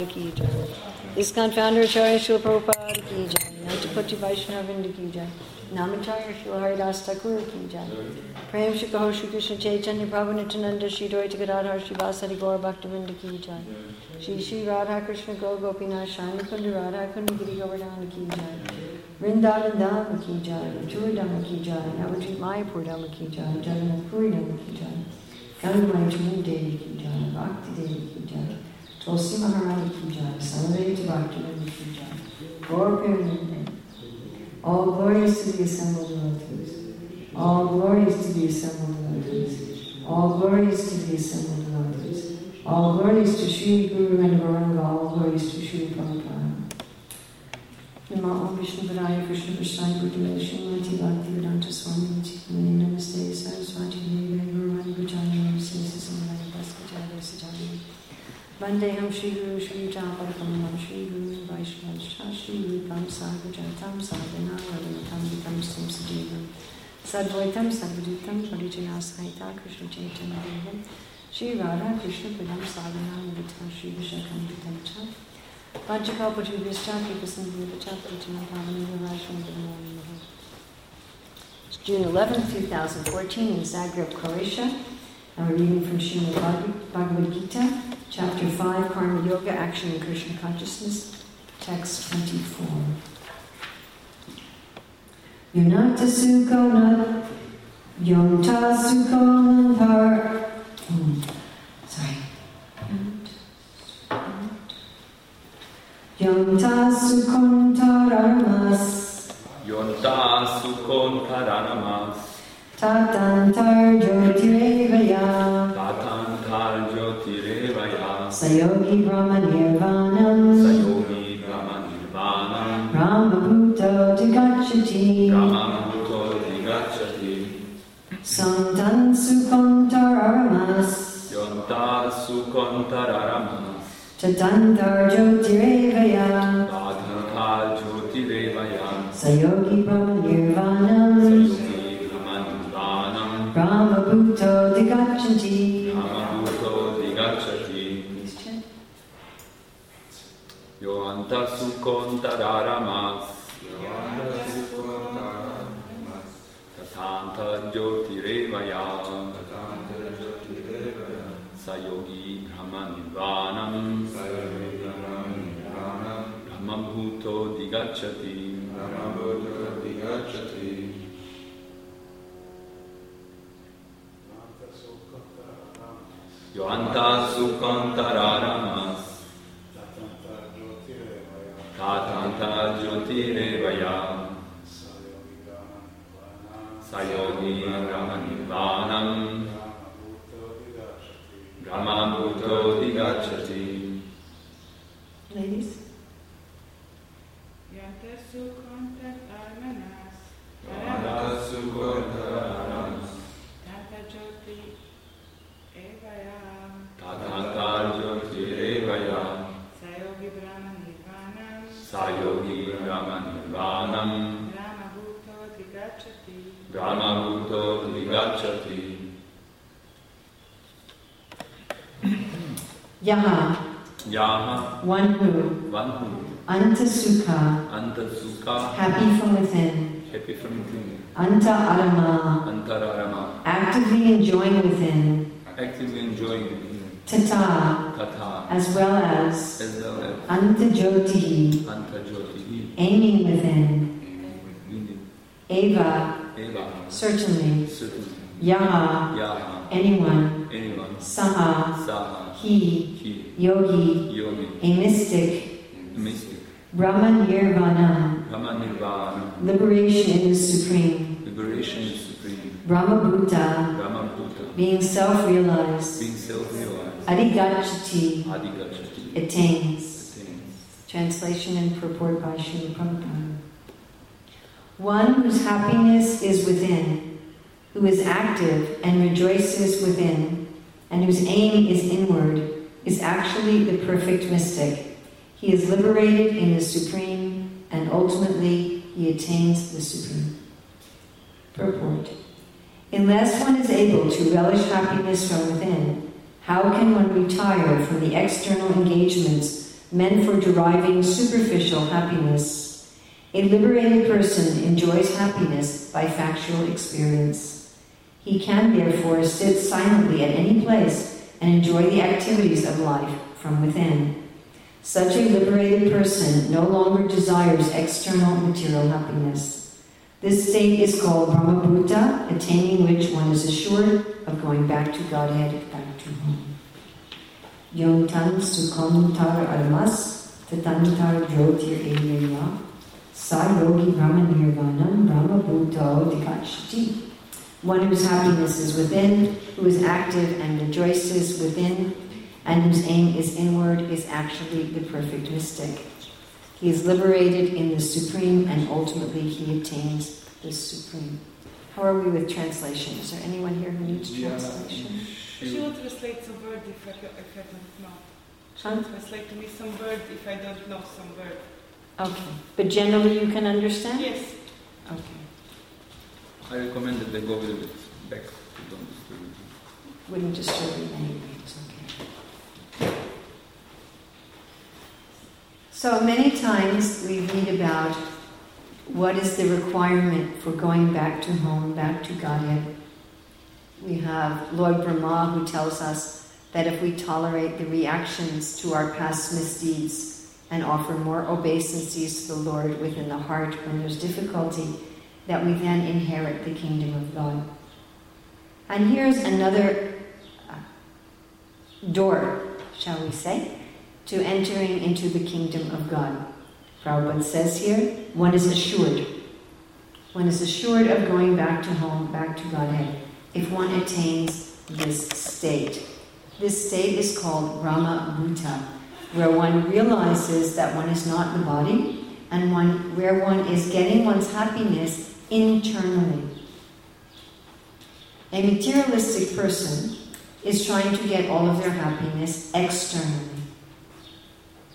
की जय इसका founder Acharya Srila Prabhupada की जय Natapati Vaishnavinda की जय Namacharya Srila Haridas Thakur की जय प्रेम श्री कहो श्री कृष्ण चैतन्य प्रभु नित्यानंद श्री द्वैत गदाधर श्रीवास हरि गौर भक्तवृंद की जय श्री श्री राधा कृष्ण गौ गोपीनाथ श्याम कुंड राधा कुंड गिरी गोवर्धन की जय वृंदावन धाम की जय मथुर धाम की जय नवद्वीप मायापुर धाम की जय जगन्नाथपुरी धाम की जय गंगमय देवी की जय भक्ति देवी की जय Tulsi Maharani ki jai, Sarvati Bhaktivinoda Gaur Premanande. All glories to the assembled devotees. All glories to the assembled devotees. All glories to the assembled devotees. All glories to Sri Guru and Gauranga. All glories to Sri Prabhupada. Namo Om Vishnu Padaya Krishna Prasthaya Bhutale Srimati Bhakti Vedanta Swami Niti Vandeham Shri Guru Shri Japadakamalam Shri Guru Vaishnavascha Shri Rupam Sahajatam Sadhana Radhanatam Vikam Sim Sajivam Sadvaitam Sadvadutam Parijayasahita Krishna Chaitanya Devam Shri Radha Krishna Pradam Sadhana Mudita Shri Vishakam Vitam Cha Panchakapatubhyascha Kipasambhutacha Parijana Pavani Vivasham It's June 11, 2014 in Zagreb, Croatia. Now we're reading from Srimad Bhagavad Gita, Chapter 5, Karma Yoga, Action in Krishna Consciousness, Text 24. Yunata Sukona, Yonta Sukonantar. Hmm, sorry. Yonta Sukontaramas. Yonta Sukontaramas. Tatantar Jyotirevaya. Sayogi Brahma Nirvanam. Sayogi Brahma Nirvanam. Brahmabhuto Digachati. Brahmabhuto Digachati. Santan Sukontaramas. Yonta Sukontaramas. Tatantar Jyotirevaya. Tatantar Jyotirevaya. Sayogi Brahma Yonta Sukontaramas. Tatanta Jyotirevaya. Sayogi Brahma Nirvanam. Brahmabhuto Digachati. Yoanta Sukontaramas. Tatanta Jyotirevaya. Sayogi Brahma Nirvanam. Yaha, Yaha. One who, Vanhu Anta Sukha, Anta Sukha. Happy from within, Happy from within. Anta Adama, Antararama actively enjoying within, Actively enjoying within. Tata, Katha as well as as well as Anta Jyotihi, Anta Jyotihi aiming within, Within. Eva, Eva. Certainly, Certainly. Yaha, Yaha. Anyone, Anyone Saha, Saha. He, He. Yogi, Yogi. A mystic, Mystic. Brahman Nirvana, Brahma Nirvana. Liberation in the supreme, Liberation is supreme. Brahma Buddha, Brahma Bhuta. Being self-realized, Being self-realized. Adigachati, Adigachati attains. Attains. Translation and purport by Srila Prabhupada. One whose happiness is within, who is active and rejoices within, and whose aim is inward, is actually the perfect mystic. He is liberated in the Supreme, and ultimately he attains the Supreme. Purport. Unless one is able to relish happiness from within, how can one retire from the external engagements meant for deriving superficial happiness. A liberated person enjoys happiness by factual experience. He can therefore sit silently at any place and enjoy the activities of life from within. Such a liberated person no longer desires external material happiness. This state is called Brahmabhuta, attaining which one is assured of going back to Godhead, back to home. Yom tan sukham tar almas, tatantar jyotir eyeya, sa yogi brahma nirvanam brahma bhuto dikachati. One whose happiness is within, who is active and rejoices within, and whose aim is inward, is actually the perfect mystic. He is liberated in the Supreme, and ultimately he obtains the Supreme. How are we with translation? Is there anyone here who needs translation? She will translate some word if I, ca- if I don't know. She will Huh? translate to me some word if I don't know some word. Okay. But generally you can understand? Yes. Okay. I recommend that they go a little bit back to don't disturb. Wouldn't disturb you anyway. It's okay. So many times we read about what is the requirement for going back to home, back to Godhead. We have Lord Brahma who tells us that if we tolerate the reactions to our past misdeeds and offer more obeisances to the Lord within the heart when there's difficulty, that we then inherit the kingdom of God. And here's another uh, door, shall we say, to entering into the kingdom of God. Prabhupada says here, one is assured. One is assured of going back to home, back to Godhead, if one attains this state. This state is called Brahma Bhuta, where one realizes that one is not the body, and one where one is getting one's happiness internally. A materialistic person is trying to get all of their happiness externally.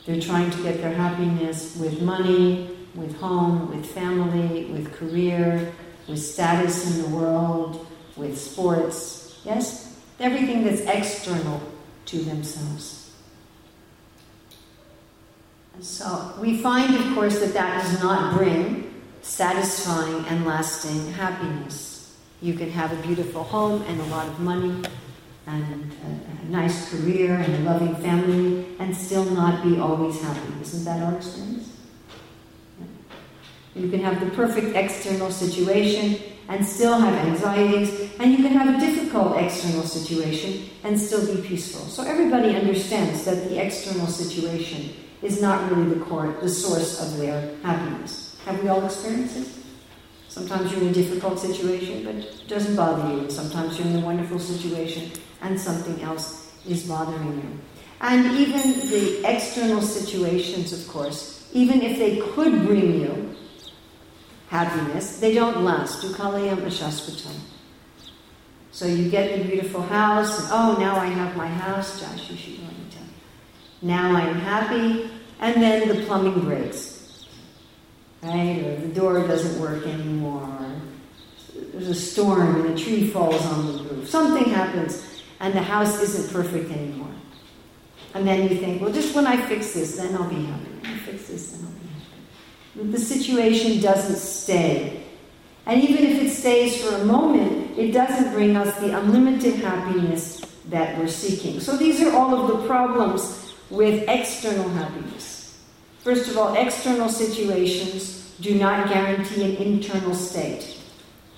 They're trying to get their happiness with money, with home, with family, with career, with status in the world, with sports. Yes? Everything that's external to themselves. So we find, of course, that that does not bring satisfying and lasting happiness. You can have a beautiful home and a lot of money and a, a nice career and a loving family and still not be always happy. Isn't that our experience? You can have the perfect external situation and still have anxieties, and you can have a difficult external situation and still be peaceful. So everybody understands that the external situation is not really the core, the source of their happiness. Have we all experienced it? Sometimes you're in a difficult situation, but it doesn't bother you. Sometimes you're in a wonderful situation and something else is bothering you. And even the external situations, of course, even if they could bring you happiness, they don't last. Dukalayam ashaspatam. So you get the beautiful house, and oh, now I have my house. Now I am happy, and then the plumbing breaks. Right? Or the door doesn't work anymore. There's a storm and a tree falls on the roof. Something happens, and the house isn't perfect anymore. And then you think, well, just when I fix this, then I'll be happy. When I fix this, then I'll be happy. The situation doesn't stay. And even if it stays for a moment, it doesn't bring us the unlimited happiness that we're seeking. So these are all of the problems with external happiness. First of all, external situations do not guarantee an internal state.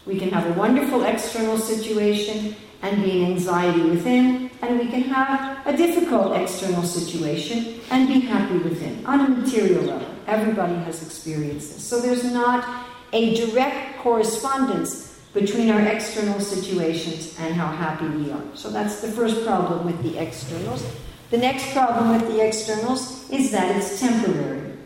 We can have a wonderful external situation and be in anxiety within, and we can have a difficult external situation and be happy within on a material level. Everybody has experienced this. So there's not a direct correspondence between our external situations and how happy we are. So that's the first problem with the externals. The next problem with the externals is that it's temporary.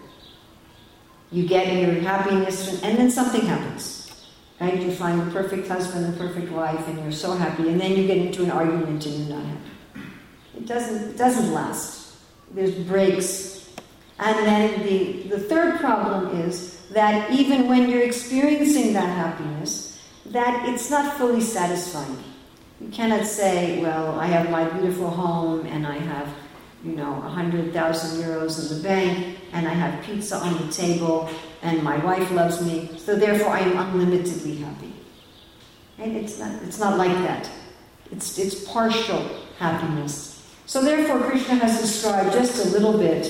You get your happiness, and then something happens. Right? You find the perfect husband, the perfect wife, and you're so happy, and then you get into an argument and you're not happy. It doesn't, it doesn't last. There's breaks. And then the, the third problem is that even when you're experiencing that happiness, that it's not fully satisfying. You cannot say, well, I have my beautiful home and I have you know, 100,000 euros in the bank, and I have pizza on the table, and my wife loves me, so therefore I am unlimitedly happy. And it's not, it's not like that. It's, it's partial happiness. So therefore, Krishna has described just a little bit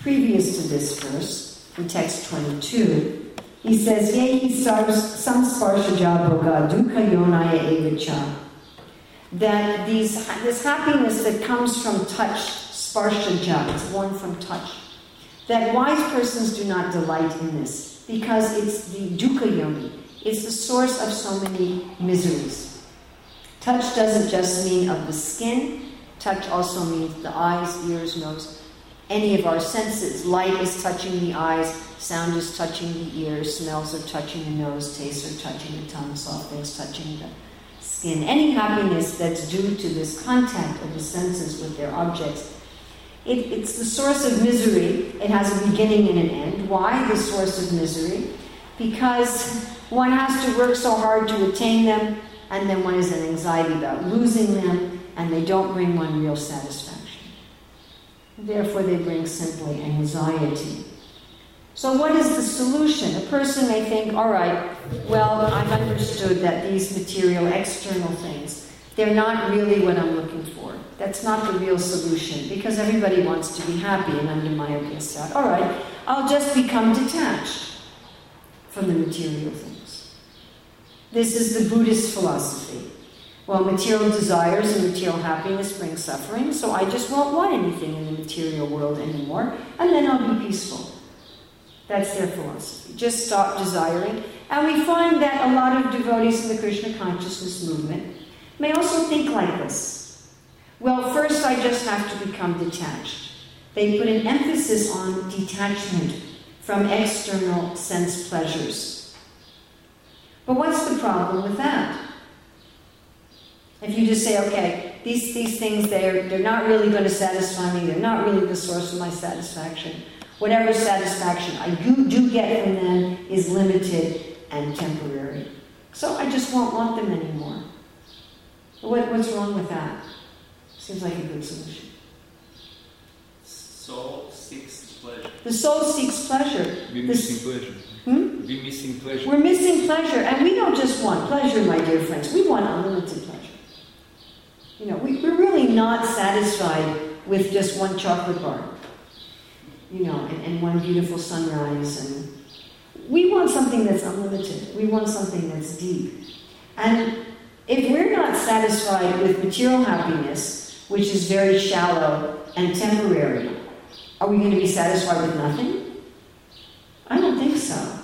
previous to this verse, in text 22. He says, Ye samsparshaja bhoga dukkha yonaya evacha. That these, this happiness that comes from touch, sparshaja, it's born from touch. That wise persons do not delight in this because it's the dukkha yoni. It's the source of so many miseries. Touch doesn't just mean of the skin, touch also means the eyes, ears, nose, any of our senses. Light is touching the eyes, sound is touching the ears, smells are touching the nose, tastes are touching the tongue, soft things touching the skin. Any happiness that's due to this contact of the senses with their objects, it, it's the source of misery. It has a beginning and an end. Why the source of misery? Because one has to work so hard to attain them, and then one is in anxiety about losing them, and they don't bring one real satisfaction. Therefore, they bring simply anxiety. So, what is the solution? A person may think, all right, well, I've understood that these material external things, they're not really what I'm looking for. That's not the real solution because everybody wants to be happy and under my Abhyasat. All right, I'll just become detached from the material things. This is the Buddhist philosophy. Well, material desires and material happiness bring suffering, so I just won't want anything in the material world anymore, and then I'll be peaceful. That's their philosophy. Just stop desiring. And we find that a lot of devotees in the Krishna consciousness movement may also think like this. Well, first I just have to become detached. They put an emphasis on detachment from external sense pleasures. But what's the problem with that? If you just say, okay, these, these things, they're, they're not really going to satisfy me, they're not really the source of my satisfaction. Whatever satisfaction I do, do get from them is limited and temporary. So I just won't want them anymore. What, what's wrong with that? Seems like a good solution. Soul seeks pleasure. The soul seeks pleasure. We're The- missing pleasure. Hmm? We're missing pleasure. We're missing pleasure, and we don't just want pleasure, my dear friends. We want unlimited pleasure. You know, we, we're really not satisfied with just one chocolate bar, you know, and, and one beautiful sunrise. And we want something that's unlimited. We want something that's deep. And if we're not satisfied with material happiness, which is very shallow and temporary, are we going to be satisfied with nothing? I don't think so.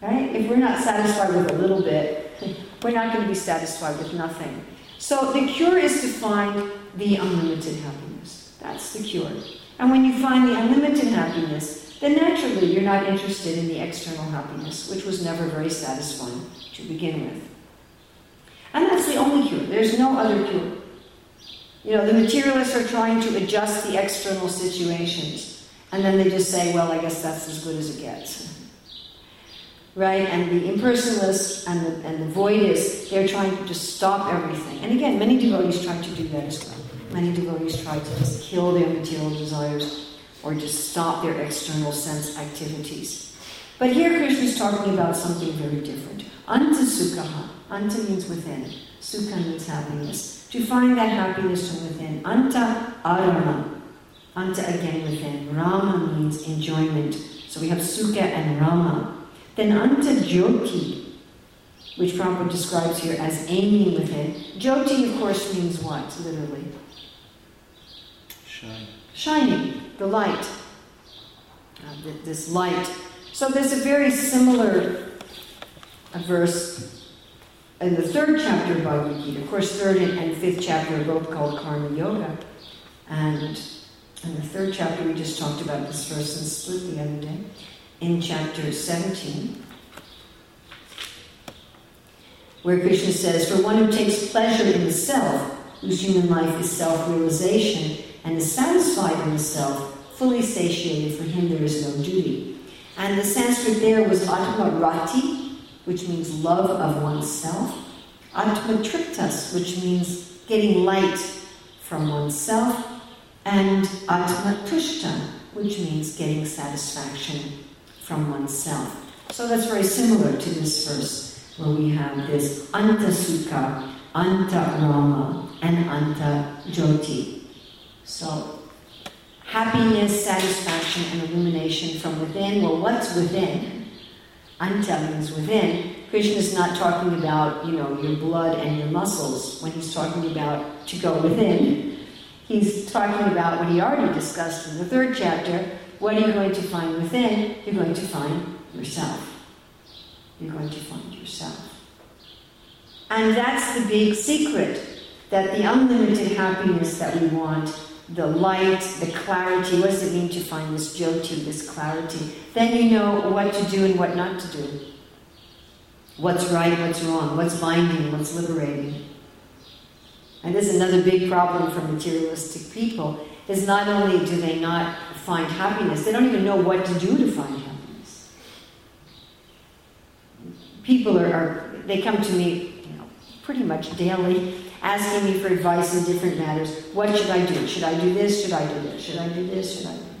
Right? If we're not satisfied with a little bit, we're not going to be satisfied with nothing. So the cure is to find the unlimited happiness. That's the cure. And when you find the unlimited happiness, then naturally you're not interested in the external happiness, which was never very satisfying to begin with. And that's the only cure. There's no other cure. You know, the materialists are trying to adjust the external situations. And then they just say, well, I guess that's as good as it gets. Right? And the impersonalists and the, and the voidists, they're trying to just stop everything. And again, many devotees try to do that as well. Many devotees try to just kill their material desires or just stop their external sense activities. But here Krishna is talking about something very different. Anta sukhaha. Anta means within. Sukha means happiness. To find that happiness from within. Anta arama. Anta again within. Rama means enjoyment. So we have sukha and rama. Then anta jyoti, which Prabhupada describes here as aiming within. Jyoti, of course, means what, literally? Shining, the light. Uh, th- this light. So there's a very similar uh, verse in the third chapter of Bhagavad Gita. Of course, third and, and fifth chapter are both called Karma Yoga. And in the third chapter, we just talked about this verse in Split the other day. In chapter 17, where Krishna says, For one who takes pleasure in the self, whose human life is self realization, and is satisfied in the self, fully satiated, for him there is no duty. And the Sanskrit there was Atma Rati, which means love of oneself, Atma Triptas, which means getting light from oneself, and atma atmatushta, which means getting satisfaction from oneself. So that's very similar to this verse where we have this anta sukha, anta rama, and anta jyoti. So happiness, satisfaction, and illumination from within. Well, what's within? I'm Anta means within. Krishna is not talking about, you know, your blood and your muscles when he's talking about to go within. He's talking about what he already discussed in the third chapter. What are you going to find within? You're going to find yourself. You're going to find yourself. And that's the big secret that the unlimited happiness that we want, the light, the clarity, what does it mean to find this jyoti, this clarity? Then you know what to do and what not to do. What's right, what's wrong, what's binding, what's liberating. And this is another big problem for materialistic people, is not only do they not find happiness, they don't even know what to do to find happiness. People are, are they come to me, you know, pretty much daily, asking me for advice in different matters. What should I do? Should I do this? Should I do this? Should I do this? Should I do this?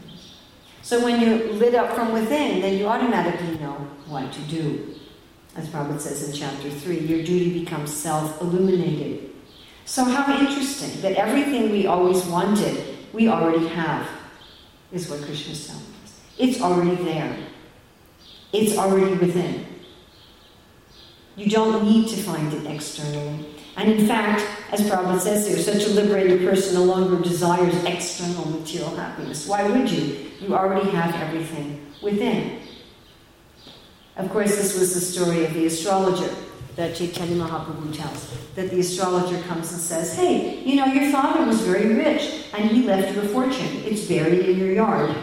So when you're lit up from within, then you automatically know what to do. As Prabhupada says in chapter 3, your duty becomes self-illuminated. So how interesting that everything we always wanted, we already have, is what Krishna is telling us. It's already there. It's already within. You don't need to find it externally. And in fact, as Prabhupada says here, such a liberated person no longer desires external material happiness. Why would you? You already have everything within. Of course, this was the story of the astrologer that Chaitanya Mahaprabhu tells. That the astrologer comes and says, Hey, you know, your father was very rich and he left you a fortune. It's buried in your yard.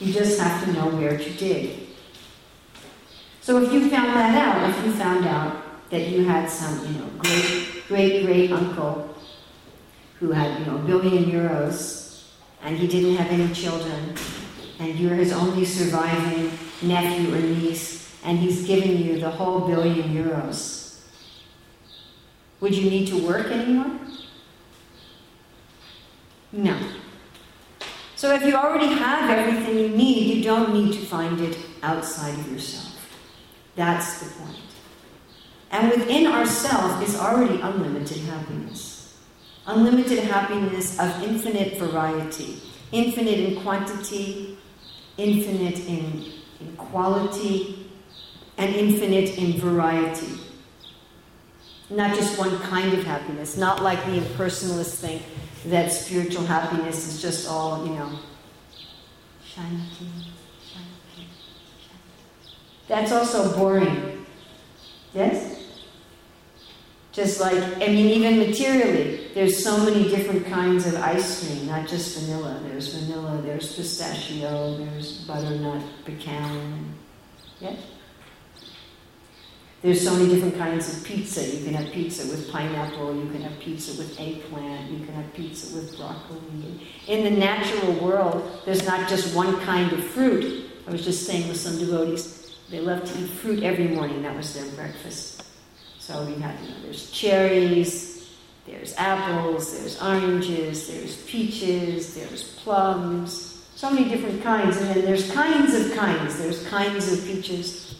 You just have to know where to dig. So if you found that out, if you found out that you had some, you know, great, great, great uncle who had, you know, a billion euros and he didn't have any children and you're his only surviving nephew or niece and he's giving you the whole billion euros. Would you need to work anymore? No. So if you already have everything you need, you don't need to find it outside of yourself. That's the point. And within ourself is already unlimited happiness. Unlimited happiness of infinite variety, infinite in quantity, infinite in, in quality, and infinite in variety. Not just one kind of happiness, not like the impersonalists think that spiritual happiness is just all, you know, shanti, shanti, shanti. That's also boring. Yes? Just like, I mean, even materially, there's so many different kinds of ice cream, not just vanilla. There's vanilla, there's pistachio, there's butternut, pecan. Yes? There's so many different kinds of pizza. You can have pizza with pineapple, you can have pizza with eggplant, you can have pizza with broccoli. In the natural world, there's not just one kind of fruit. I was just saying with some devotees, they love to eat fruit every morning. That was their breakfast. So we have, you know, there's cherries, there's apples, there's oranges, there's peaches, there's plums, so many different kinds. And then there's kinds of kinds. There's kinds of peaches.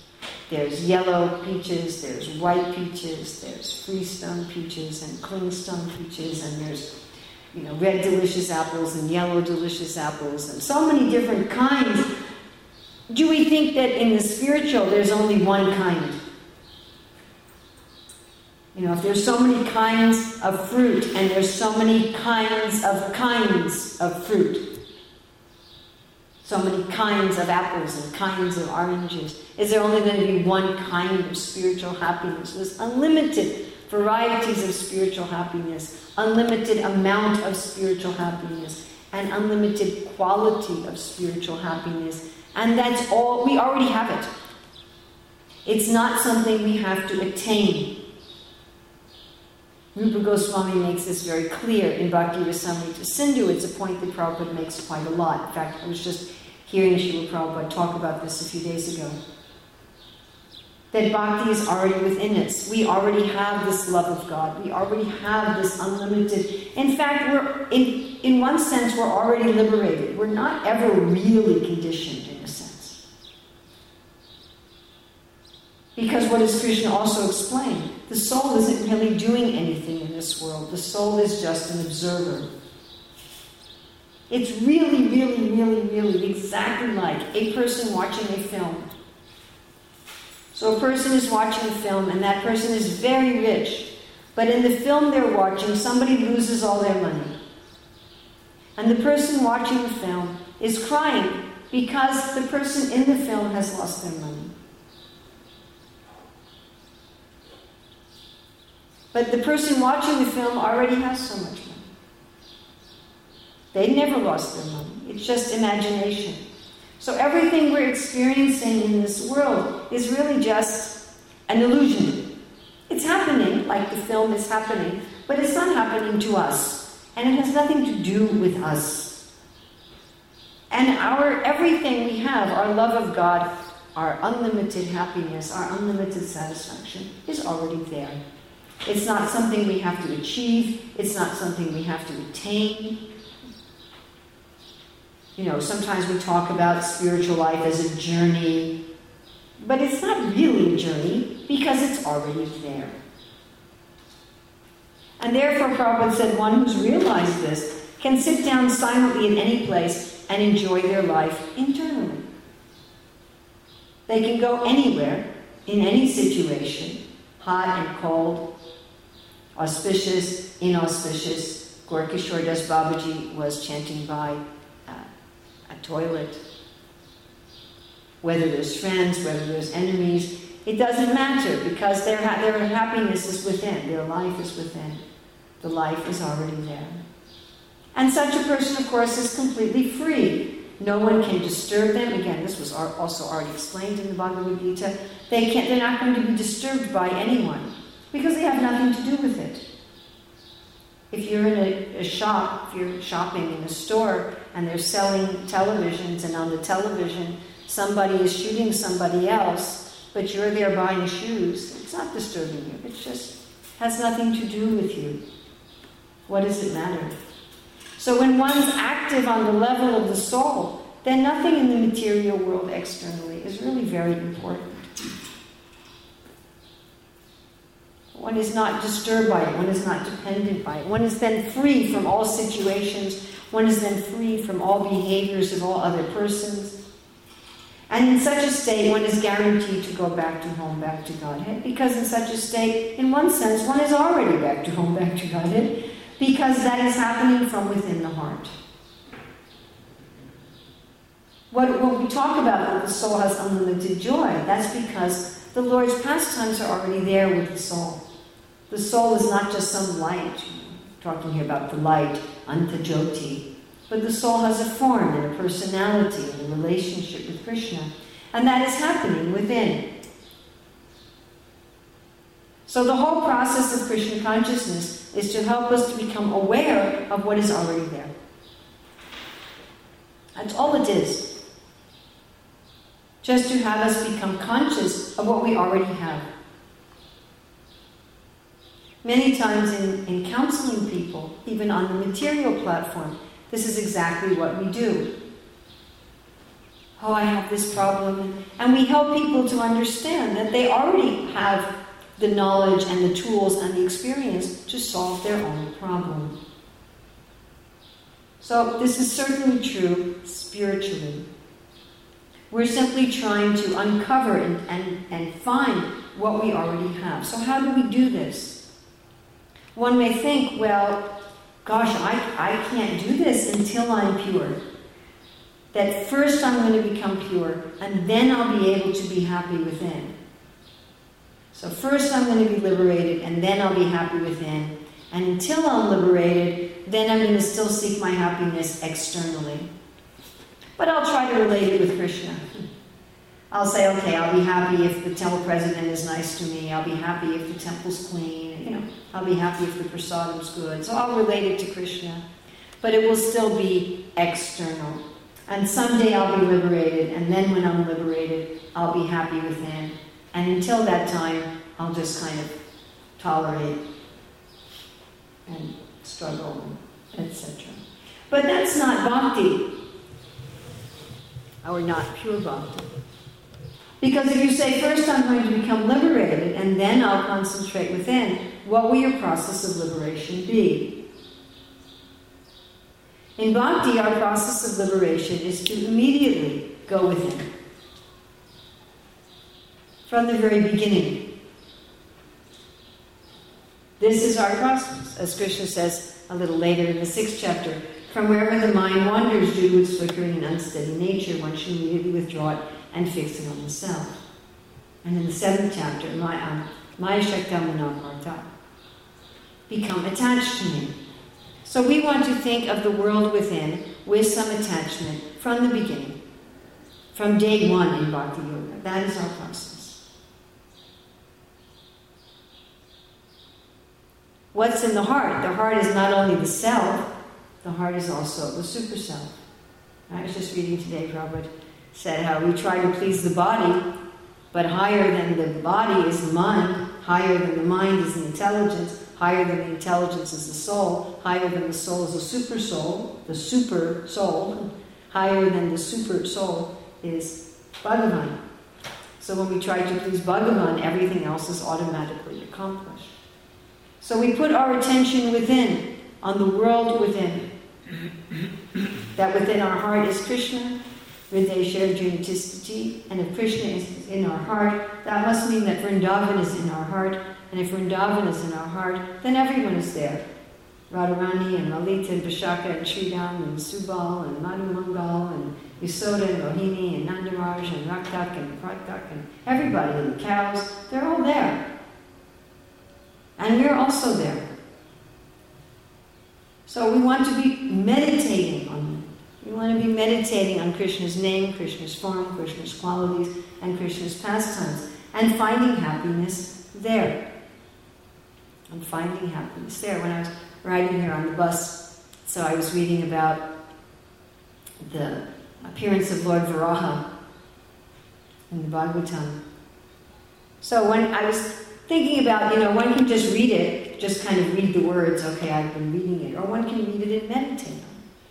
There's yellow peaches, there's white peaches, there's freestone peaches and clingstone peaches, and there's you know red delicious apples and yellow delicious apples, and so many different kinds. Do we think that in the spiritual there's only one kind? You know, if there's so many kinds of fruit and there's so many kinds of kinds of fruit, so many kinds of apples and kinds of oranges, is there only going to be one kind of spiritual happiness? There's unlimited varieties of spiritual happiness, unlimited amount of spiritual happiness, and unlimited quality of spiritual happiness. And that's all, we already have it. It's not something we have to attain. Rupa Goswami makes this very clear in Bhakti Rasamrita Sindhu. It's a point that Prabhupada makes quite a lot. In fact, I was just hearing Srila Prabhupada talk about this a few days ago. that bhakti is already within us. We already have this love of God. We already have this unlimited. In fact, we're in, in one sense we're already liberated. We're not ever really conditioned in a sense. Because what does Krishna also explain? The soul isn't really doing anything in this world. The soul is just an observer. It's really, really, really, really exactly like a person watching a film so a person is watching a film and that person is very rich, but in the film they're watching, somebody loses all their money. And the person watching the film is crying because the person in the film has lost their money. But the person watching the film already has so much money. They never lost their money. It's just imagination. So everything we're experiencing in this world is really just an illusion. It's happening, like the film is happening, but it's not happening to us. And it has nothing to do with us. And our everything we have, our love of God, our unlimited happiness, our unlimited satisfaction, is already there. It's not something we have to achieve, it's not something we have to attain. You know, sometimes we talk about spiritual life as a journey, but it's not really a journey because it's already there. And therefore, Prabhupada said, one who's realized this can sit down silently in any place and enjoy their life internally. They can go anywhere, in any situation, hot and cold, auspicious, inauspicious. Gorkishore Das Babaji was chanting by uh, a toilet. Whether there's friends, whether there's enemies, it doesn't matter because their, ha- their happiness is within, their life is within. The life is already there. And such a person, of course, is completely free. No one can disturb them. Again, this was also already explained in the Bhagavad Gita. They can't, they're not going to be disturbed by anyone because they have nothing to do with it. If you're in a, a, shop, if you're shopping in a store and they're selling televisions, and on the television somebody is shooting somebody else, but you're there buying shoes, it's not disturbing you. It just has nothing to do with you. What does it matter? So when one's active on the level of the soul, then nothing in the material world externally is really very important. One is not disturbed by it. One is not dependent by it. One is then free from all situations. One is then free from all behaviors of all other persons. And in such a state, one is guaranteed to go back to home, back to Godhead, because in such a state, in one sense, one is already back to home, back to Godhead, because that is happening from within the heart. What, when we talk about that the soul has unlimited joy, that's because the Lord's pastimes are already there with the soul. The soul is not just some light, talking here about the light, antajoti, but the soul has a form and a personality and a relationship with Krishna. And that is happening within. So the whole process of Krishna consciousness is to help us to become aware of what is already there. That's all it is. Just to have us become conscious of what we already have. Many times in, in counseling people, even on the material platform, this is exactly what we do. Oh, I have this problem. And we help people to understand that they already have the knowledge and the tools and the experience to solve their own problem. So, this is certainly true spiritually. We're simply trying to uncover and, and, and find what we already have. So, how do we do this? One may think, well, gosh, I, I can't do this until I'm pure. That first I'm going to become pure, and then I'll be able to be happy within. So first I'm going to be liberated, and then I'll be happy within. And until I'm liberated, then I'm going to still seek my happiness externally. But I'll try to relate it with Krishna. I'll say, okay, I'll be happy if the temple president is nice to me. I'll be happy if the temple's clean. You know, I'll be happy if the prasadam's good. So I'll relate it to Krishna. But it will still be external. And someday I'll be liberated, and then when I'm liberated, I'll be happy within. And until that time, I'll just kind of tolerate and struggle, etc. But that's not bhakti, or not pure bhakti. Because if you say, first I'm going to become liberated and then I'll concentrate within, what will your process of liberation be? In bhakti, our process of liberation is to immediately go within. From the very beginning. This is our process, as Krishna says a little later in the sixth chapter. From wherever the mind wanders due to its flickering and unsteady nature, one should immediately withdraw it and fix it on the self. And in the seventh chapter, Maya, um, Maya Shaktamanaparta, become attached to me. So we want to think of the world within with some attachment from the beginning, from day one in Bhakti Yoga. That is our process. What's in the heart? The heart is not only the self, the heart is also the super self. I was just reading today, Robert said how we try to please the body, but higher than the body is the mind, higher than the mind is the intelligence, higher than the intelligence is the soul, higher than the soul is the super soul, the super soul, higher than the super soul is Bhagavan. So when we try to please Bhagavan, everything else is automatically accomplished. So we put our attention within, on the world within. that within our heart is Krishna, Hridaya Junitistiti, and if Krishna is in our heart, that must mean that Vrindavan is in our heart, and if Vrindavan is in our heart, then everyone is there. Radharani and Lalita and Vishaka and Sridham and Subal and Madhu Mangal and Yasoda and Rohini and Nandaraj and Raktak and Pratak and everybody and the cows, they're all there. And we're also there. So we want to be meditating on them. We want to be meditating on Krishna's name, Krishna's form, Krishna's qualities, and Krishna's pastimes, and finding happiness there. And finding happiness there. When I was riding here on the bus, so I was reading about the appearance of Lord Varaha in the Bhagavatam. So when I was thinking about, you know, one can just read it, just kind of read the words, okay, I've been reading it, or one can read it and meditate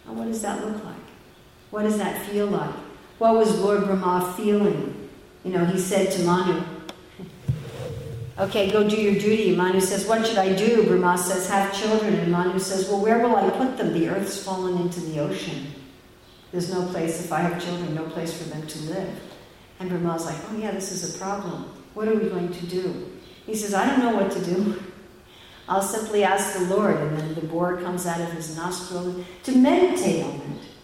on it. What does that look like? What does that feel like? What was Lord Brahma feeling? You know, he said to Manu, Okay, go do your duty. Manu says, What should I do? Brahma says, Have children. And Manu says, Well, where will I put them? The earth's fallen into the ocean. There's no place, if I have children, no place for them to live. And Brahma's like, Oh, yeah, this is a problem. What are we going to do? He says, I don't know what to do. I'll simply ask the Lord. And then the boar comes out of his nostril to meditate on it.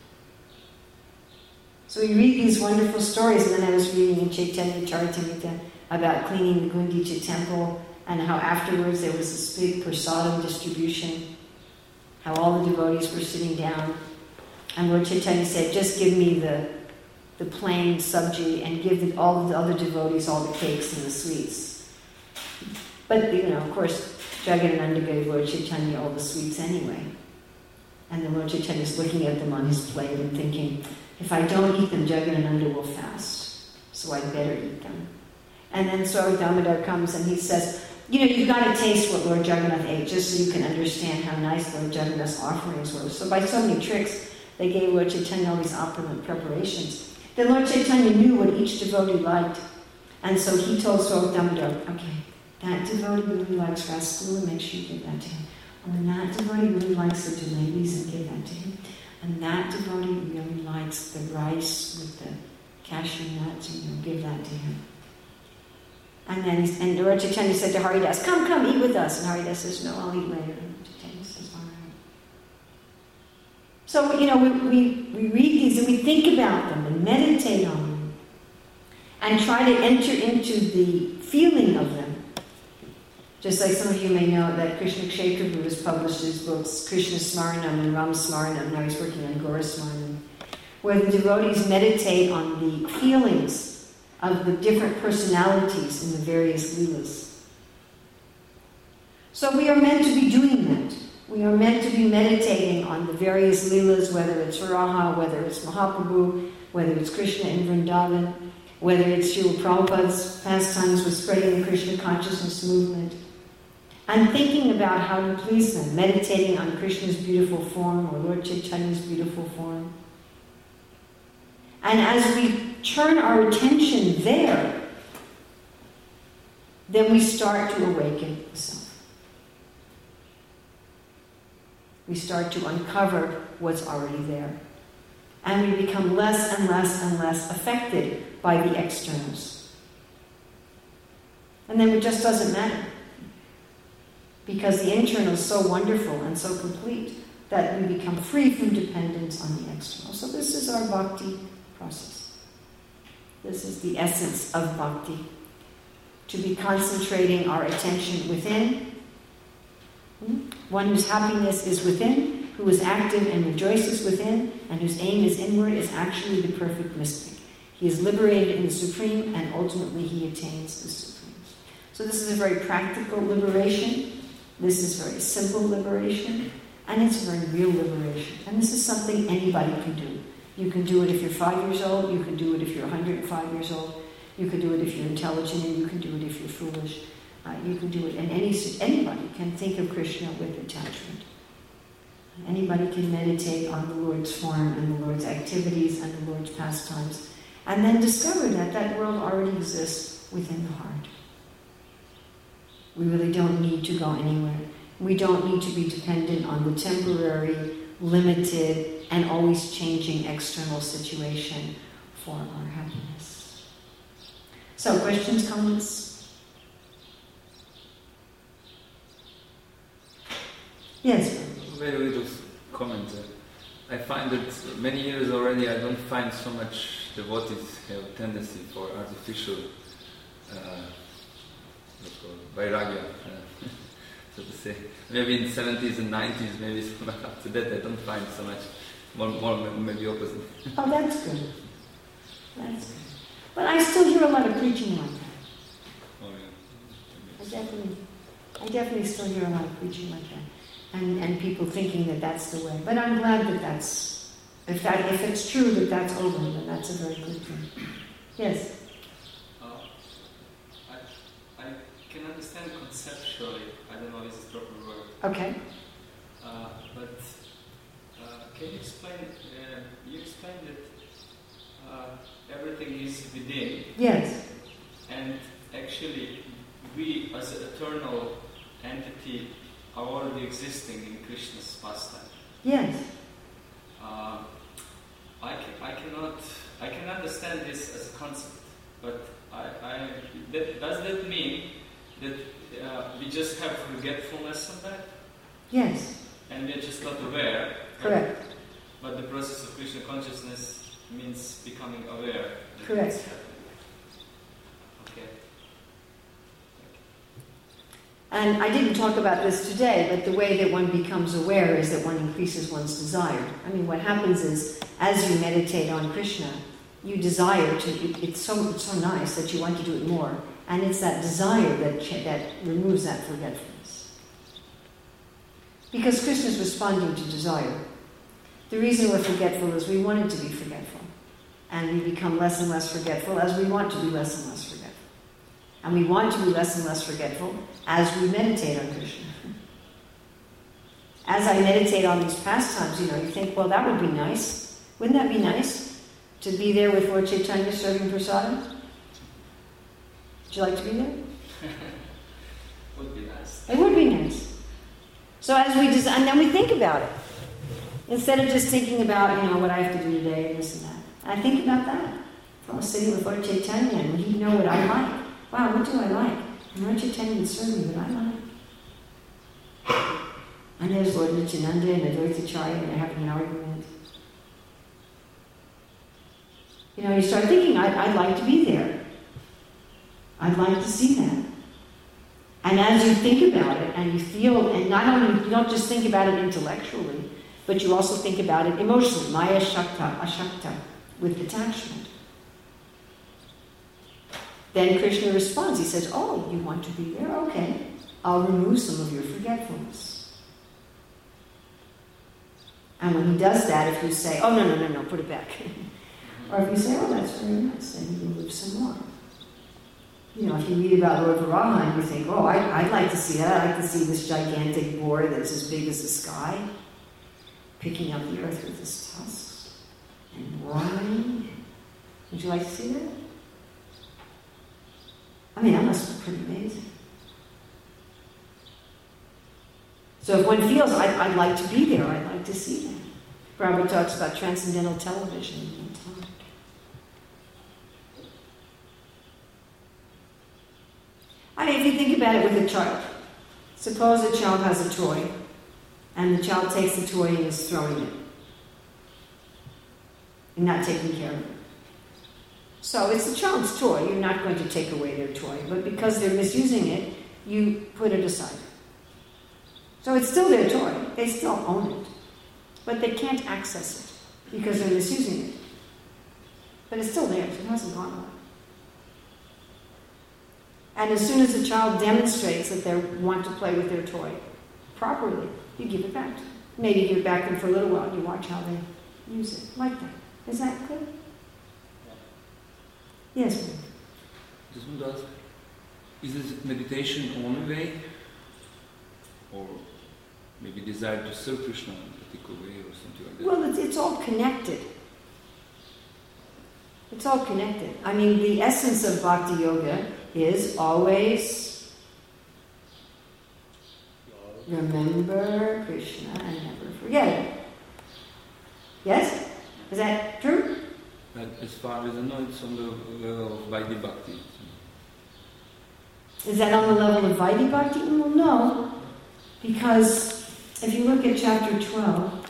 So we read these wonderful stories, and then I was reading in Chaitanya Charitamrita about cleaning the Gundicha temple and how afterwards there was this big prasadam distribution, how all the devotees were sitting down. And Lord Chaitanya said, just give me the, the plain sabji and give the, all the other devotees all the cakes and the sweets. But, you know, of course, Jagadananda gave Lord Chaitanya all the sweets anyway. And the Lord Chaitanya is looking at them on his plate and thinking, if I don't eat them, Jagadananda will fast, so I'd better eat them. And then Swarup Damodar comes and he says, you know, you've got to taste what Lord Jagannath ate just so you can understand how nice Lord Jagannath's offerings were. So by so many tricks, they gave Lord Chaitanya all these opulent preparations. Then Lord Chaitanya knew what each devotee liked. And so he told Swarup Damodar, okay, that devotee really likes rasgulla, make sure you give that to him. And that devotee really likes the jalebis and give that to him. And that devotee really likes the rice with the cashew nuts, and you know, give that to him. And then and Lord Chaitanya said to Haridas, come, come, eat with us. And Haridas says, no, I'll eat later. And Chaitanya says, all right. So, you know, we, we, we read these and we think about them and meditate on them and try to enter into the feeling of them. Just like some of you may know that Krishna Kshetra has published his books, Krishna Smaranam and Ram Smaranam, now he's working on Gora Smaranam, where the devotees meditate on the feelings of the different personalities in the various leelas. So we are meant to be doing that. We are meant to be meditating on the various leelas, whether it's Varaha, whether it's Mahaprabhu, whether it's Krishna in Vrindavan, whether it's Srila Prabhupada's pastimes with spreading the Krishna consciousness movement, and thinking about how to please them, meditating on Krishna's beautiful form or Lord Chaitanya's beautiful form. And as we turn our attention there, then we start to awaken the self. We start to uncover what's already there. And we become less and less and less affected by the externals. And then it just doesn't matter because the internal is so wonderful and so complete that we become free from dependence on the external. So, this is our bhakti process. This is the essence of bhakti to be concentrating our attention within. Hmm? One whose happiness is within, who is active and rejoices within, and whose aim is inward, is actually the perfect mystic. He is liberated in the Supreme, and ultimately he attains the Supreme. So, this is a very practical liberation this is very simple liberation, and it's very real liberation. And this is something anybody can do. You can do it if you're five years old, you can do it if you're 105 years old, you can do it if you're intelligent, and you can do it if you're foolish. Uh, you can do it, and any, anybody can think of Krishna with attachment. Anybody can meditate on the Lord's form and the Lord's activities and the Lord's pastimes, and then discover that that world already exists within the heart. We really don't need to go anywhere. We don't need to be dependent on the temporary, limited, and always changing external situation for our happiness. So, questions, comments? Yes? Very little comment. I find that many years already I don't find so much devotees have tendency for artificial uh, vairagya, uh, so to say. Maybe in 70s and 90s, maybe after that I don't find so much, more, more maybe opposite. oh, that's good. That's good. But I still hear a lot of preaching like that. Oh, yeah. I definitely, I definitely still hear a lot of preaching like that. And, and people thinking that that's the way. But I'm glad that that's, if, that, if it's true that that's over, then that's a very good thing. Yes? can understand conceptually. I don't know if it's the proper word. Okay. Uh, but uh, can you explain? Uh, you explained that uh, everything is within. Yes. And actually, we as an eternal entity are already existing in Krishna's pastime. Yes. Uh, I, can, I cannot. I can understand this as a concept, but I, I that, does that mean that uh, we just have forgetfulness of that? Yes. And we're just not aware. Correct. But the process of Krishna consciousness means becoming aware. Correct. Okay. And I didn't talk about this today, but the way that one becomes aware is that one increases one's desire. I mean, what happens is, as you meditate on Krishna, you desire to, it's so, it's so nice that you want to do it more. And it's that desire that, that removes that forgetfulness. Because Krishna is responding to desire. The reason we're forgetful is we wanted to be forgetful. And we become less and less forgetful as we want to be less and less forgetful. And we want to be less and less forgetful as we meditate on Krishna. As I meditate on these pastimes, you know, you think, well, that would be nice. Wouldn't that be nice to be there with Lord Chaitanya serving prasadam? Would you like to be there? It would be nice. It would be nice. So as we just, and then we think about it. Instead of just thinking about, you know, what I have to do today and this and that. I think about that. I was sitting with Lord Chaitanya and he'd know what I like. Wow, what do I like? And Lord Chaitanya would serve me what I like. And there's Lord Nityananda and Advaitacharya and they're having an argument. You know, you start thinking, I'd, I'd like to be there. I'd like to see that. And as you think about it and you feel, and not only, you don't just think about it intellectually, but you also think about it emotionally, maya shakta, ashakta, with detachment. Then Krishna responds. He says, Oh, you want to be there? Okay. I'll remove some of your forgetfulness. And when he does that, if you say, Oh, no, no, no, no, put it back. Or if you say, oh, that's very nice, then you live some more. You know, if you read about Lord Varaha and you think, oh, I, I'd like to see that. I'd like to see this gigantic boar that's as big as the sky, picking up the earth with his tusks and roaring. Would you like to see that? I mean, that must be pretty amazing. So if one feels, I'd, I'd like to be there, I'd like to see that. Prabhupada talks about transcendental television in time. I mean, if you think about it with a child, suppose a child has a toy, and the child takes the toy and is throwing it, and not taking care of it. So it's the child's toy. You're not going to take away their toy, but because they're misusing it, you put it aside. So it's still their toy. They still own it, but they can't access it because they're misusing it. But it's still theirs. It hasn't gone away. And as soon as a child demonstrates that they want to play with their toy properly, you give it back to them. Maybe give it back to them for a little while and you watch how they use it. Like that. Is that clear? Yes, ma'am. Just want to is this meditation only way? Or maybe desire to serve Krishna in a particular way or something like that? Well, it's, it's all connected. It's all connected. I mean, the essence of bhakti yoga is always remember Krishna and never forget it. Yes? Is that true? But as far as I know, it's on the level of Vaidhi Bhakti. Is that on the level of Vaidhi Bhakti? Well, no. Because if you look at chapter 12,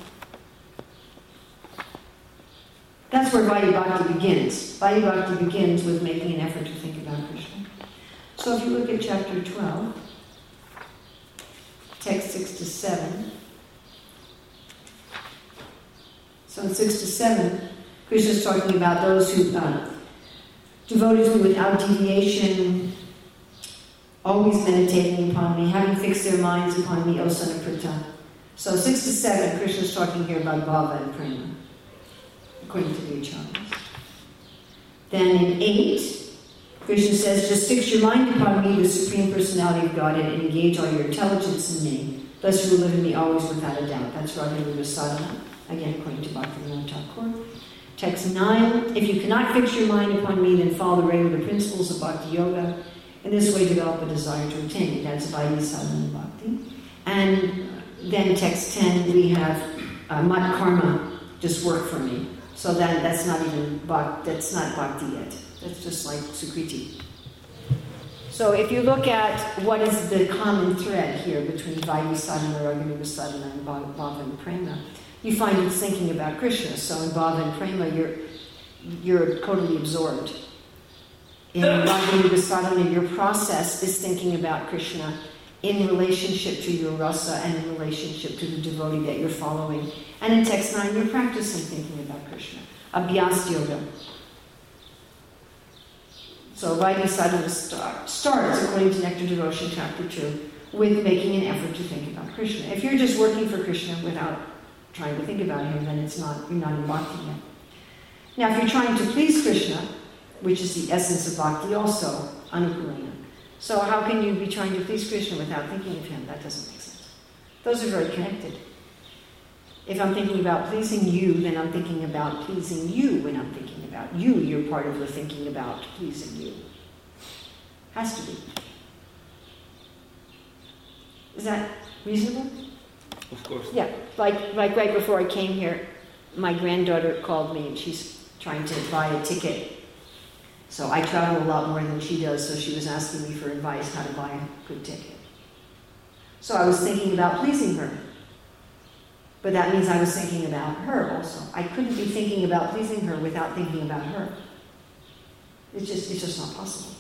that's where Vaidhi Bhakti begins. Vaidhi Bhakti begins with making an effort to think about Krishna. So if you look at chapter 12, text 6 to 7. So in 6 to 7, Krishna is talking about those who, uh, devoted without deviation, always meditating upon me, having fixed their minds upon me, O son of Pritha. So 6 to 7, Krishna is talking here about bhava and prema, according to the acharyas. Then in 8, Krishna says, just fix your mind upon me, the Supreme Personality of Godhead, and engage all your intelligence in me. Thus you will live in me always without a doubt. That's Radha Sadhana, again according to Bhaktivinoda Thakur. Text 9, if you cannot fix your mind upon me, then follow the regular principles of Bhakti Yoga. In this way, develop a desire to attain it. That's Vaidhi Sadhana Bhakti. And then text 10, we have uh, Mat Karma, just work for me. So that, that's not even, Bhakti, that's not Bhakti yet. That's just like Sukriti. So if you look at what is the common thread here between Vaidhi Sadhana, Raganuga Sadhana, and Bhava and Prema, you find it's thinking about Krishna. So in Bhava and Prema, you're, you're totally absorbed. In Raganuga Sadhana, your process is thinking about Krishna in relationship to your rasa and in relationship to the devotee that you're following. And in text 9, you're practicing thinking about Krishna. Abhyas yoga. So Vaidhi Sadhana start, starts, according to Nectar Devotion, chapter 2, with making an effort to think about Krishna. If you're just working for Krishna without trying to think about him, then it's not, you're not in bhakti yet. Now, if you're trying to please Krishna, which is the essence of bhakti also, anukulena. So how can you be trying to please Krishna without thinking of him? That doesn't make sense. Those are very connected. If I'm thinking about pleasing you, then I'm thinking about pleasing you when I'm thinking about you. You're part of the thinking about pleasing you. Has to be. Is that reasonable? Of course. Yeah, like like right before I came here, my granddaughter called me and she's trying to buy a ticket. So I travel a lot more than she does, so she was asking me for advice how to buy a good ticket. So I was thinking about pleasing her. But that means I was thinking about her also. I couldn't be thinking about pleasing her without thinking about her. It's just, it's just not possible.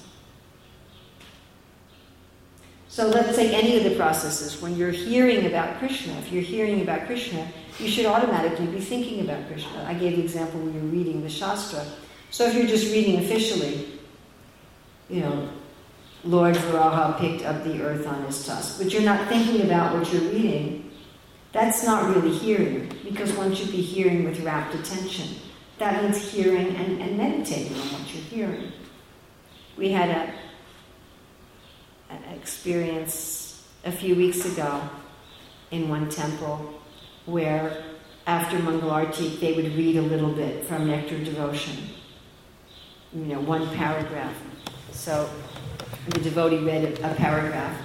So let's take any of the processes. When you're hearing about Krishna, if you're hearing about Krishna, you should automatically be thinking about Krishna. I gave the example when you're reading the Shastra. So if you're just reading officially, you know, Lord Varaha picked up the earth on his tusk, but you're not thinking about what you're reading, that's not really hearing, because one should be hearing with rapt attention. that means hearing and, and meditating on what you're hearing. We had a, an experience a few weeks ago in one temple where after Mangalarti they would read a little bit from Nectar Devotion, you know, one paragraph. So the devotee read a, a paragraph,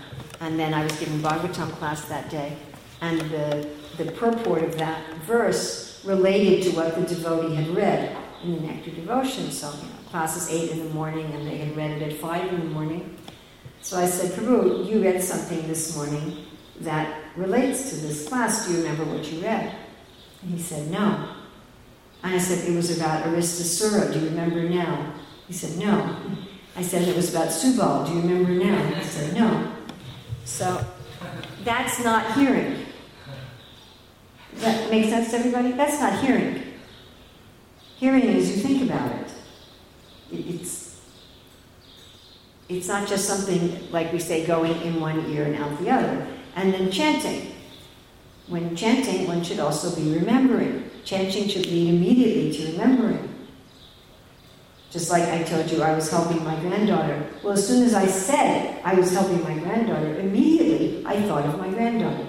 and then I was giving Bhagavatam class that day, and the, the purport of that verse related to what the devotee had read in the Nectar Devotion. So, you know, class is 8 in the morning, and they had read it at 5 in the morning. So I said, Prabhu, you read something this morning that relates to this class. Do you remember what you read? And he said, No. And I said, It was about Aristasura. Do you remember now? He said, No. I said, It was about Subal. Do you remember now? He said, No. So that's not hearing. Does that make sense to everybody? That's not hearing. Hearing is you think about it. It's it's not just something like we say going in one ear and out the other. And then chanting. When chanting, one should also be remembering. Chanting should lead immediately to remembering. Just like I told you, I was helping my granddaughter. Well, as soon as I said I was helping my granddaughter, immediately I thought of my granddaughter.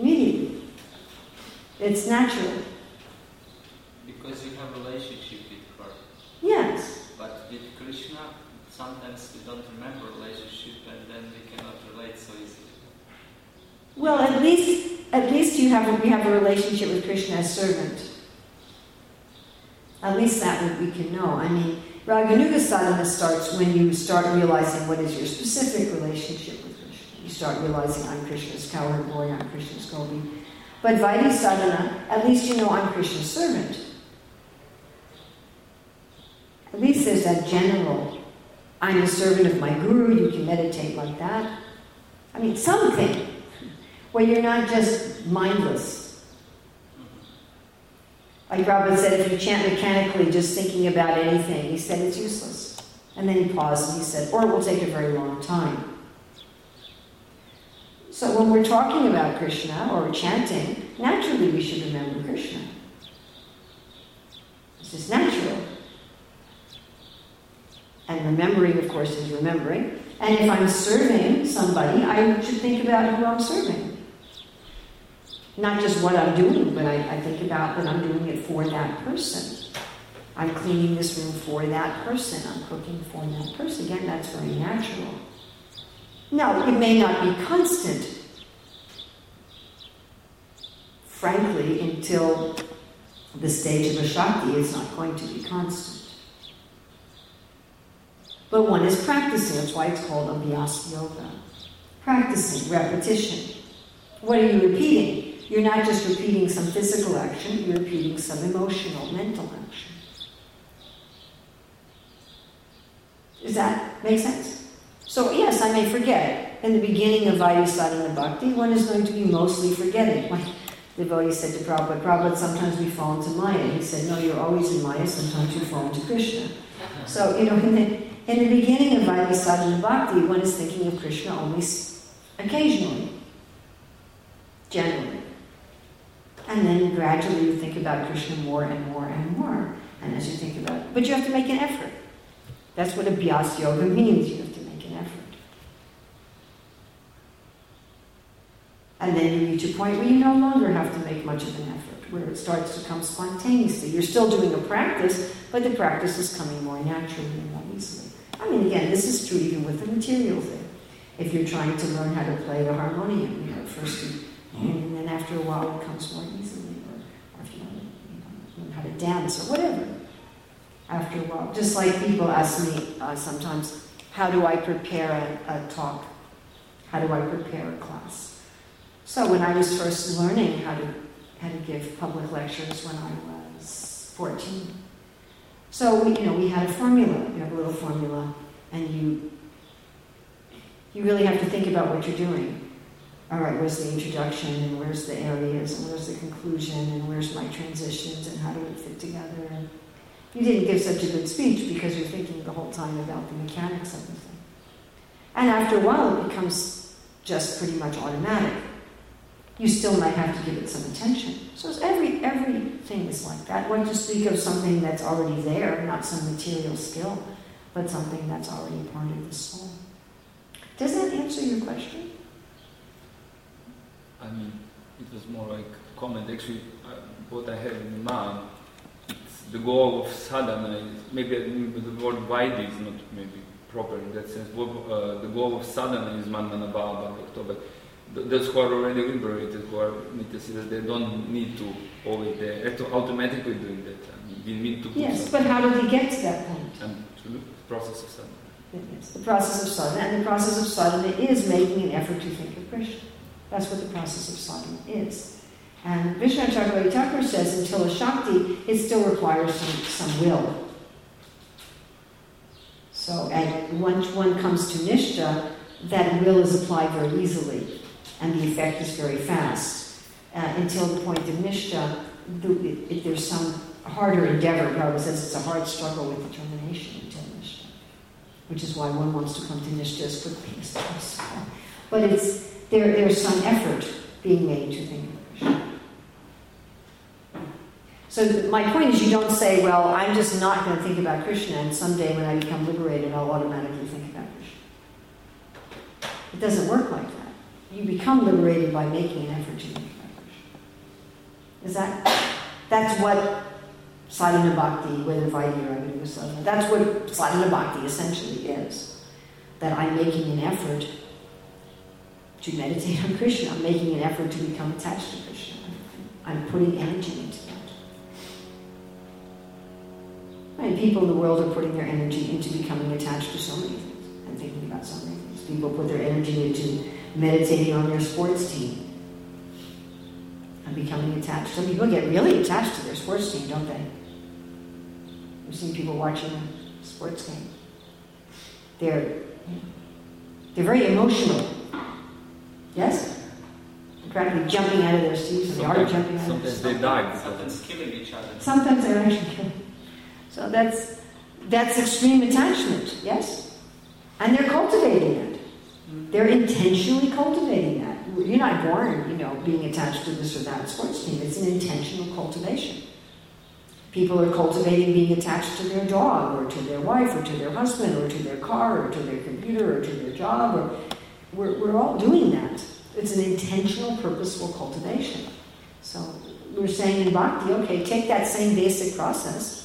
Immediately. It's natural. Because you have a relationship with her. Yes. But with Krishna, sometimes we don't remember relationship and then we cannot relate so easily. Well, at least at least you have a, we have a relationship with Krishna as servant. At least that we can know. I mean, Raganuga sadhana starts when you start realizing what is your specific relationship with Krishna. You start realizing I'm Krishna's cowherd boy, I'm Krishna's Gopi. But Vaidhi sadhana, at least you know I'm Krishna's servant. At least there's that general, I'm a servant of my guru, you can meditate like that. I mean, something where you're not just mindless. Like Prabhupada said, if you chant mechanically, just thinking about anything, he said it's useless. And then he paused and he said, or it will take a very long time. So when we're talking about Krishna or chanting, naturally we should remember Krishna. This is natural. And remembering, of course, is remembering. And if I'm serving somebody, I should think about who I'm serving. Not just what I'm doing, but I, I think about that I'm doing it for that person. I'm cleaning this room for that person. I'm cooking for that person. Again, that's very natural. Now, it may not be constant. Frankly, until the stage of a it's not going to be constant. But one is practicing. That's why it's called Abhyas Yoga. Practicing, repetition. What are you repeating? You're not just repeating some physical action, you're repeating some emotional, mental action. Does that make sense? So, yes, I may forget. In the beginning of Vaidhi Bhakti, one is going to be mostly forgetting. My devotee said to Prabhupada, Prabhupada, sometimes we fall into Maya. He said, No, you're always in Maya, sometimes you fall into Krishna. So, you know, in the, in the beginning of Vaidhi Bhakti, one is thinking of Krishna only occasionally, generally. And then gradually you think about Krishna more and more and more. And as you think about it, but you have to make an effort. That's what Abhyas Yoga means. You have to make an effort. And then you reach a point where you no longer have to make much of an effort, where it starts to come spontaneously. You're still doing a practice, but the practice is coming more naturally and more easily. I mean, again, this is true even with the material thing. If you're trying to learn how to play the harmonium, you know, first you, and then after a while it comes more easily, or, if you want to you know, learn how to dance or whatever. After a while, just like people ask me uh, sometimes, how do I prepare a, a talk? How do I prepare a class? So when I was first learning how to how to give public lectures when I was 14. So we, you know, we had a formula. You have a little formula, and you you really have to think about what you're doing. All right, where's the introduction, and where's the areas, and where's the conclusion, and where's my transitions, and how do it fit together? And you didn't give such a good speech because you're thinking the whole time about the mechanics of the thing. And after a while, it becomes just pretty much automatic. You still might have to give it some attention. So every everything is like that. What to speak of something that's already there, not some material skill, but something that's already part of the soul. Does that answer your question? I mean, it was more like comment. Actually, uh, what I have in mind, it's the goal of sadhana. Is, maybe the word vaidhi is not maybe proper in that sense. Uh, the goal of sadhana is manmana bhava but those who are already liberated, who are nityasiddhas, they don't need to always, they're automatically doing that. I mean, we need to Yes, but how do we get to that point? And through the process of sadhana. Yes, the process of sadhana. And the process of sadhana is making an effort to think of Krishna. That's what the process of sadhana is. And Vishvanath Chakravarti Thakur says until asakti, it still requires some, some will. So, and once one comes to Nishta, that will is applied very easily, and the effect is very fast. Uh, until the point of Nishta, if there's some harder endeavor, Prabhupada says it's a hard struggle with determination until Nishta, which is why one wants to come to Nishta as quickly as possible. But it's there, there's some effort being made to think of Krishna. So my point is you don't say, well, I'm just not going to think about Krishna, and someday when I become liberated, I'll automatically think about Krishna. It doesn't work like that. You become liberated by making an effort to about Krishna. Is that, that's what sadhana bhakti, whether Vaidhi or that's what sadhana bhakti essentially is. That I'm making an effort to meditate on Krishna. I'm making an effort to become attached to Krishna. I'm putting energy into that. People in the world are putting their energy into becoming attached to so many things and thinking about so many things. People put their energy into meditating on their sports team and becoming attached. Some people get really attached to their sports team, don't they? I've seen people watching a sports game. They're, they're very emotional Yes? Practically jumping out of their seats, and they are jumping out of their seats. they die. Sometimes killing each other. Sometimes they're actually killing. So that's that's extreme attachment, yes? And they're cultivating it. They're intentionally cultivating that. You're not born, you know, being attached to this or that sports team. It's an intentional cultivation. People are cultivating being attached to their dog or to their wife or to their husband or to their car or to their computer or to their job or we're, we're all doing that. It's an intentional, purposeful cultivation. So we're saying in bhakti, okay, take that same basic process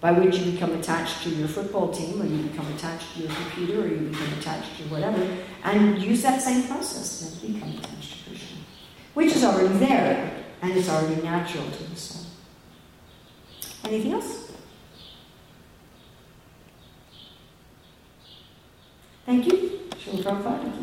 by which you become attached to your football team, or you become attached to your computer, or you become attached to whatever, and use that same process to become attached to Krishna, which is already there, and it's already natural to the soul. Anything else? Thank you. Shall Srila Prabhupada.